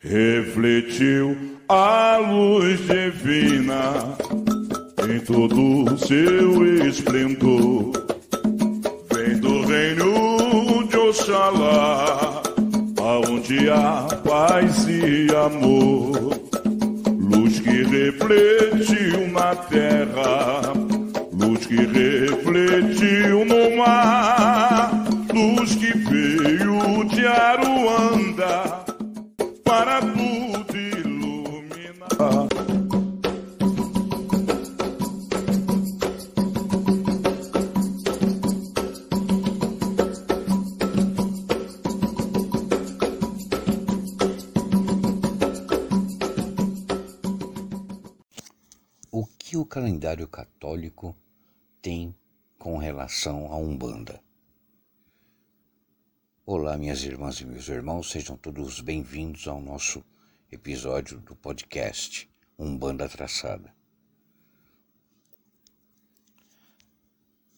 refletiu a luz divina em todo seu esplendor. Vem do reino de Oxalá, aonde há paz e amor. Luz que refletiu na terra, luz que refletiu no mar, luz que veio de Aruanda calendário católico tem com relação à Umbanda? Olá, minhas irmãs e meus irmãos, sejam todos bem-vindos ao nosso episódio do podcast Umbanda Traçada.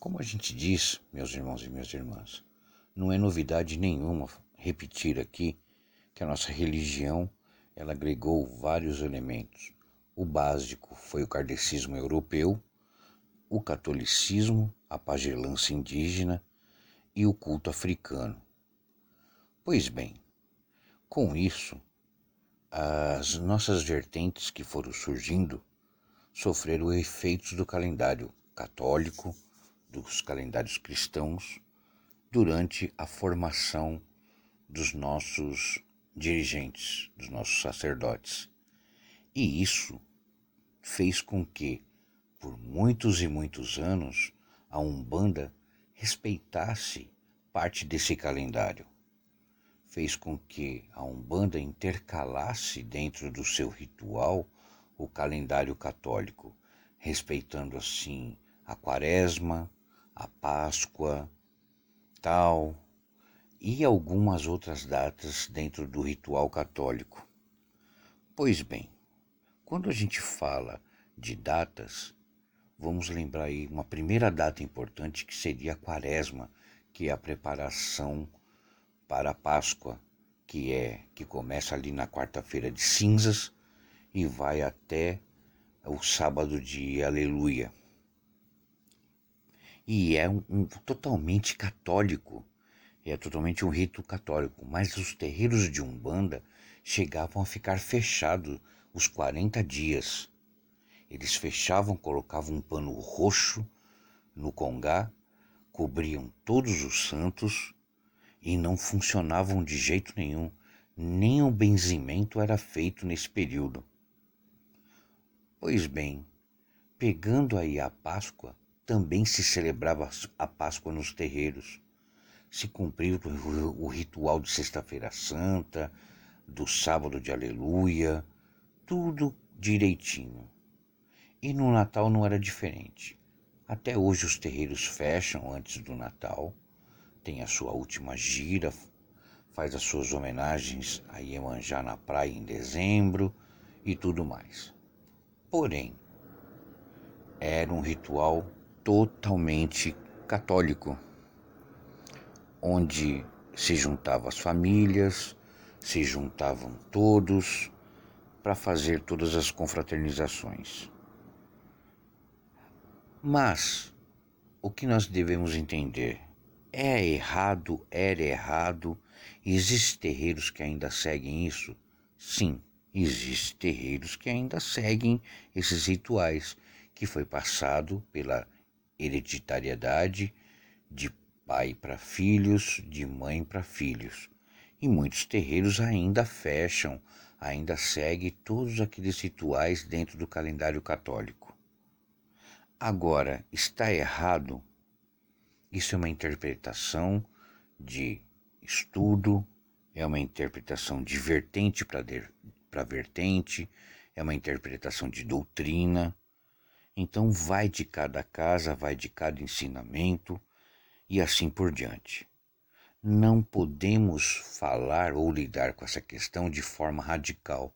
Como a gente diz, meus irmãos e minhas irmãs, não é novidade nenhuma repetir aqui que a nossa religião ela agregou vários elementos. O básico foi o kardecismo europeu, o catolicismo, a pagelância indígena e o culto africano. Pois bem, com isso, as nossas vertentes que foram surgindo sofreram efeitos do calendário católico, dos calendários cristãos, durante a formação dos nossos dirigentes, dos nossos sacerdotes. E isso fez com que, por muitos e muitos anos, a Umbanda respeitasse parte desse calendário fez com que a Umbanda intercalasse dentro do seu ritual o calendário católico, respeitando assim a Quaresma, a Páscoa, tal, e algumas outras datas dentro do ritual católico. Pois bem, quando a gente fala de datas, vamos lembrar aí uma primeira data importante que seria a Quaresma, que é a preparação para a Páscoa, que é que começa ali na quarta-feira de cinzas e vai até o sábado de Aleluia. E é um, um totalmente católico, é totalmente um rito católico, mas os terreiros de Umbanda chegavam a ficar fechados os 40 dias. Eles fechavam, colocavam um pano roxo no congá, cobriam todos os santos e não funcionavam de jeito nenhum, nem o benzimento era feito nesse período. Pois bem, pegando aí a Páscoa, também se celebrava a Páscoa nos terreiros. Se cumpriu o ritual de Sexta-feira Santa, do sábado de Aleluia, tudo direitinho. E no Natal não era diferente. Até hoje os terreiros fecham antes do Natal tem a sua última gira, faz as suas homenagens a Iemanjá na praia em dezembro e tudo mais. Porém, era um ritual totalmente católico, onde se juntavam as famílias, se juntavam todos para fazer todas as confraternizações. Mas o que nós devemos entender é errado, era errado. Existem terreiros que ainda seguem isso? Sim, existem terreiros que ainda seguem esses rituais, que foi passado pela hereditariedade de pai para filhos, de mãe para filhos. E muitos terreiros ainda fecham, ainda seguem todos aqueles rituais dentro do calendário católico. Agora, está errado isso é uma interpretação de estudo, é uma interpretação de vertente para vertente, é uma interpretação de doutrina. Então, vai de cada casa, vai de cada ensinamento e assim por diante. Não podemos falar ou lidar com essa questão de forma radical,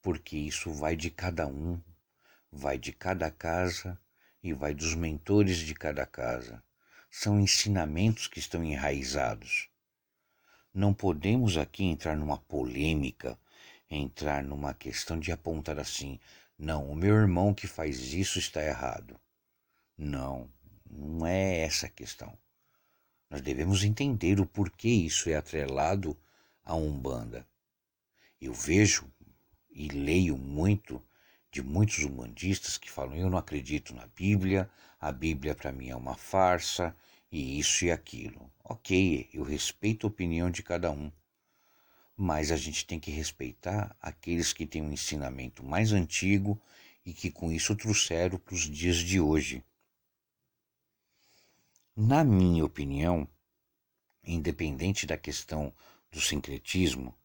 porque isso vai de cada um, vai de cada casa e vai dos mentores de cada casa são ensinamentos que estão enraizados. Não podemos aqui entrar numa polêmica, entrar numa questão de apontar assim: não, o meu irmão que faz isso está errado. Não, não é essa a questão. Nós devemos entender o porquê isso é atrelado à Umbanda. Eu vejo e leio muito de muitos umbandistas que falam: eu não acredito na Bíblia, a Bíblia para mim é uma farsa, e isso e aquilo. Ok, eu respeito a opinião de cada um, mas a gente tem que respeitar aqueles que têm um ensinamento mais antigo e que com isso trouxeram para os dias de hoje. Na minha opinião, independente da questão do sincretismo,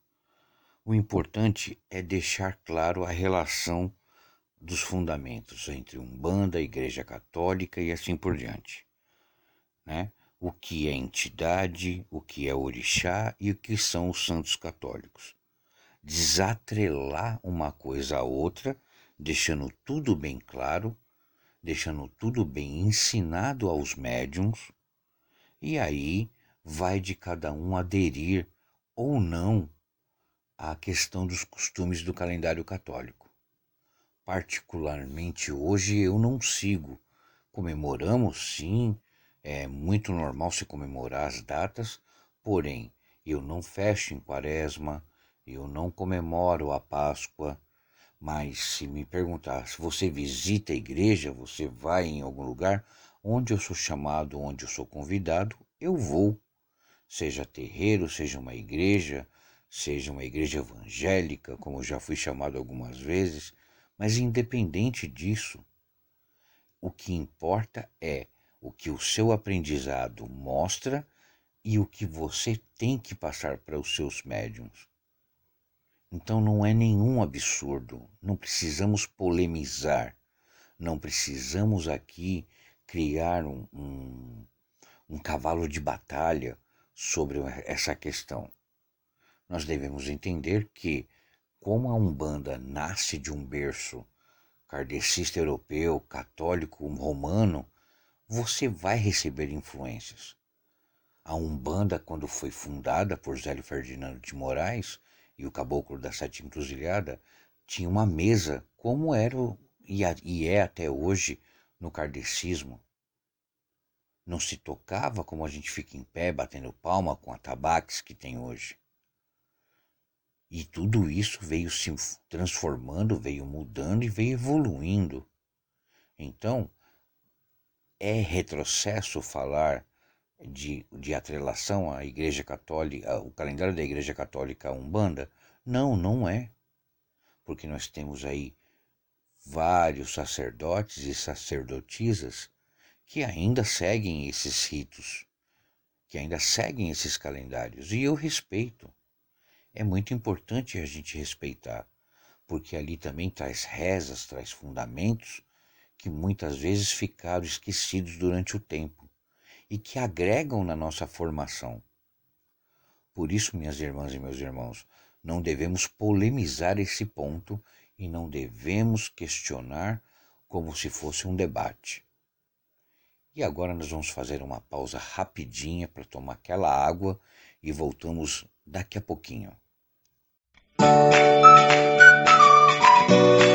o importante é deixar claro a relação dos fundamentos entre Umbanda, Igreja Católica e assim por diante né? o que é entidade, o que é orixá e o que são os santos católicos. Desatrelar uma coisa à outra, deixando tudo bem claro, deixando tudo bem ensinado aos médiums, e aí vai de cada um aderir ou não à questão dos costumes do calendário católico. Particularmente hoje eu não sigo. Comemoramos sim é muito normal se comemorar as datas, porém, eu não fecho em quaresma, eu não comemoro a Páscoa, mas se me perguntar se você visita a igreja, você vai em algum lugar, onde eu sou chamado, onde eu sou convidado, eu vou. Seja terreiro, seja uma igreja, seja uma igreja evangélica, como já fui chamado algumas vezes, mas independente disso, o que importa é o que o seu aprendizado mostra e o que você tem que passar para os seus médiums. Então não é nenhum absurdo, não precisamos polemizar, não precisamos aqui criar um, um, um cavalo de batalha sobre essa questão. Nós devemos entender que, como a Umbanda nasce de um berço kardecista europeu, católico, romano, você vai receber influências. A Umbanda, quando foi fundada por Zélio Ferdinando de Moraes e o Caboclo da Sete Encruzilhada, tinha uma mesa, como era e é até hoje no kardecismo. Não se tocava como a gente fica em pé batendo palma com atabaques que tem hoje. E tudo isso veio se transformando, veio mudando e veio evoluindo. Então, é retrocesso falar de, de atrelação à Igreja Católica, o calendário da Igreja Católica Umbanda? Não, não é. Porque nós temos aí vários sacerdotes e sacerdotisas que ainda seguem esses ritos, que ainda seguem esses calendários. E eu respeito. É muito importante a gente respeitar, porque ali também traz rezas, traz fundamentos que muitas vezes ficaram esquecidos durante o tempo e que agregam na nossa formação. Por isso, minhas irmãs e meus irmãos, não devemos polemizar esse ponto e não devemos questionar como se fosse um debate. E agora nós vamos fazer uma pausa rapidinha para tomar aquela água e voltamos daqui a pouquinho. minhas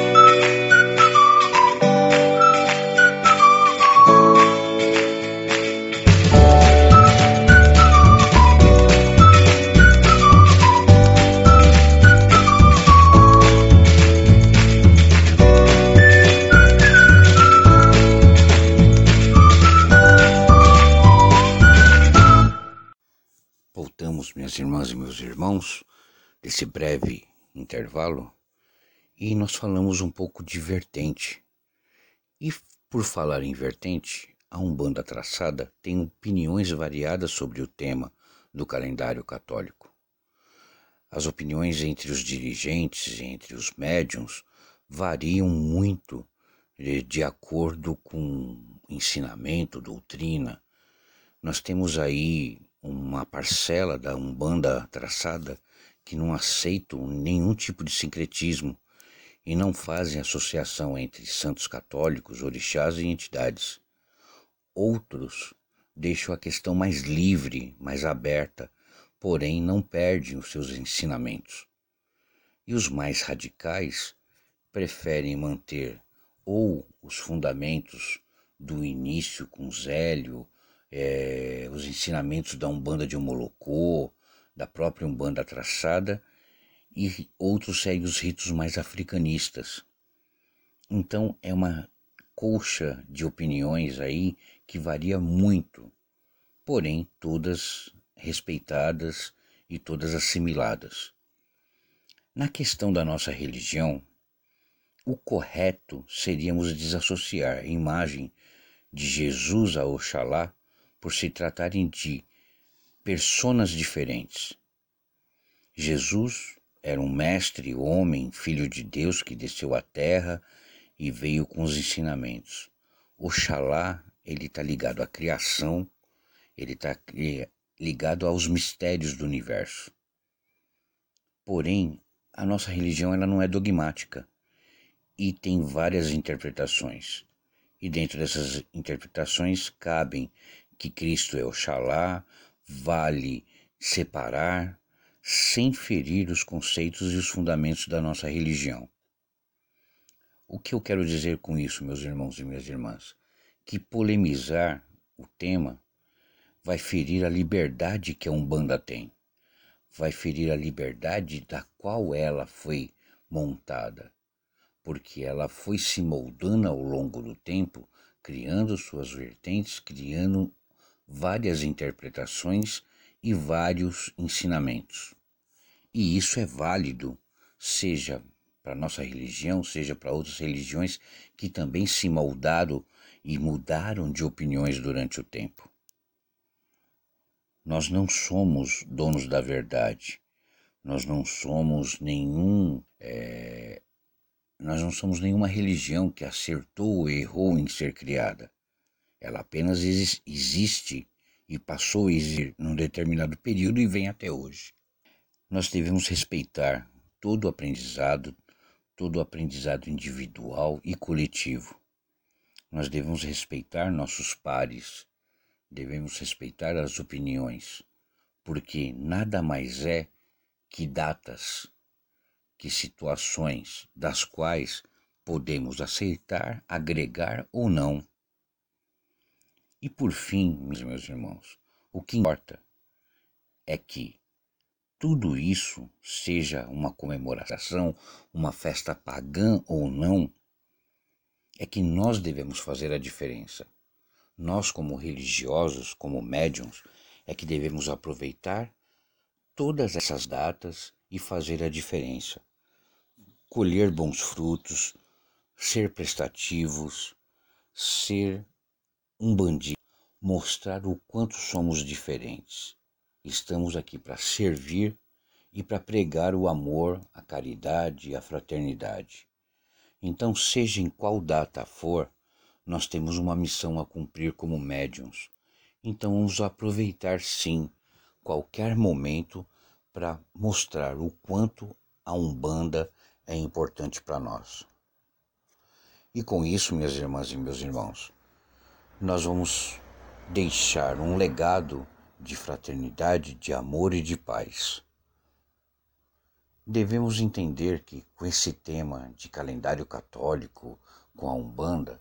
desse breve intervalo e nós falamos um pouco de vertente. E por falar em vertente, a Umbanda Traçada tem opiniões variadas sobre o tema do calendário católico. As opiniões entre os dirigentes e entre os médiums variam muito de, de acordo com ensinamento, doutrina. Nós temos aí uma parcela da Umbanda traçada que não aceitam nenhum tipo de sincretismo e não fazem associação entre santos católicos, orixás e entidades. Outros deixam a questão mais livre, mais aberta, porém não perdem os seus ensinamentos. E os mais radicais preferem manter ou os fundamentos do início com Zélio, é, os ensinamentos da Umbanda de Omolocô, da própria Umbanda traçada, e outros seguem os ritos mais africanistas. Então é uma colcha de opiniões aí que varia muito, porém todas respeitadas e todas assimiladas. Na questão da nossa religião, o correto seríamos desassociar a imagem de Jesus a Oxalá por se tratarem de personas diferentes. Jesus era um mestre, homem, filho de Deus que desceu à terra e veio com os ensinamentos. Oxalá, ele está ligado à criação, ele está ligado aos mistérios do universo. Porém, a nossa religião ela não é dogmática e tem várias interpretações. E dentro dessas interpretações cabem que Cristo é Oxalá, vale separar, sem ferir os conceitos e os fundamentos da nossa religião. O que eu quero dizer com isso, meus irmãos e minhas irmãs? Que polemizar o tema vai ferir a liberdade que a Umbanda tem, vai ferir a liberdade da qual ela foi montada, porque ela foi se moldando ao longo do tempo, criando suas vertentes, criando várias interpretações e vários ensinamentos. E isso é válido, seja para nossa religião, seja para outras religiões que também se moldaram e mudaram de opiniões durante o tempo. Nós não somos donos da verdade, nós não somos nenhum. É, nós não somos nenhuma religião que acertou ou errou em ser criada. Ela apenas existe e passou a existir num determinado período e vem até hoje. Nós devemos respeitar todo o aprendizado, todo o aprendizado individual e coletivo. Nós devemos respeitar nossos pares, devemos respeitar as opiniões, porque nada mais é que datas, que situações das quais podemos aceitar, agregar ou não. E por fim, meus irmãos, o que importa é que tudo isso, seja uma comemoração, uma festa pagã ou não, é que nós devemos fazer a diferença. Nós, como religiosos, como médiums, é que devemos aproveitar todas essas datas e fazer a diferença. Colher bons frutos, ser prestativos, ser um bandido, mostrar o quanto somos diferentes. Estamos aqui para servir e para pregar o amor, a caridade e a fraternidade. Então, seja em qual data for, nós temos uma missão a cumprir como médiums. Então, vamos aproveitar sim qualquer momento para mostrar o quanto a Umbanda é importante para nós. E com isso, minhas irmãs e meus irmãos, nós vamos deixar um legado de fraternidade, de amor e de paz. Devemos entender que com esse tema de calendário católico, com a Umbanda,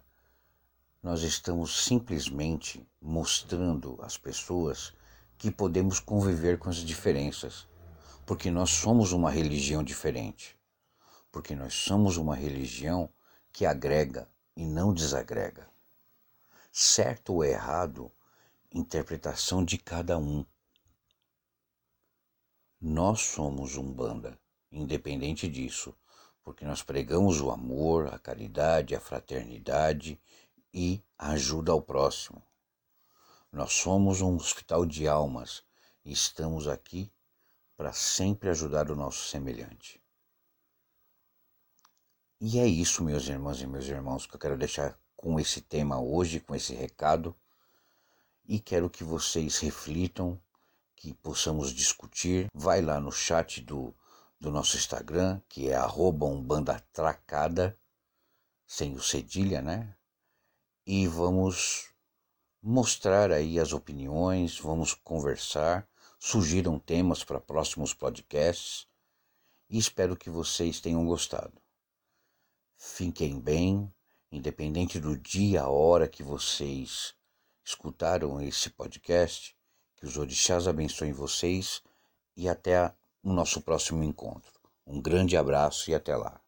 nós estamos simplesmente mostrando às pessoas que podemos conviver com as diferenças, porque nós somos uma religião diferente, porque nós somos uma religião que agrega e não desagrega certo ou errado, interpretação de cada um. Nós somos um banda, independente disso, porque nós pregamos o amor, a caridade, a fraternidade e ajuda ao próximo. Nós somos um hospital de almas e estamos aqui para sempre ajudar o nosso semelhante. E é isso, meus irmãos e meus irmãos, que eu quero deixar com esse tema hoje, com esse recado, e quero que vocês reflitam, que possamos discutir. Vai lá no chat do, do nosso Instagram, que é umbandatracada, sem o cedilha, né? E vamos mostrar aí as opiniões, vamos conversar sugiram temas para próximos podcasts e espero que vocês tenham gostado. Fiquem bem, independente do dia, a hora que vocês escutaram esse podcast, que os orixás abençoem vocês e até o nosso próximo encontro. Um grande abraço e até lá.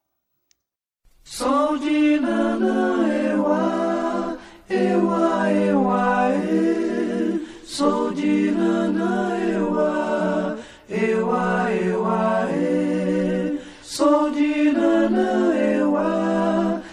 Sol de nanã, ewa, ewa, e. Sol de nanã, ewa, ewa, e. Sol de nanã, ewa,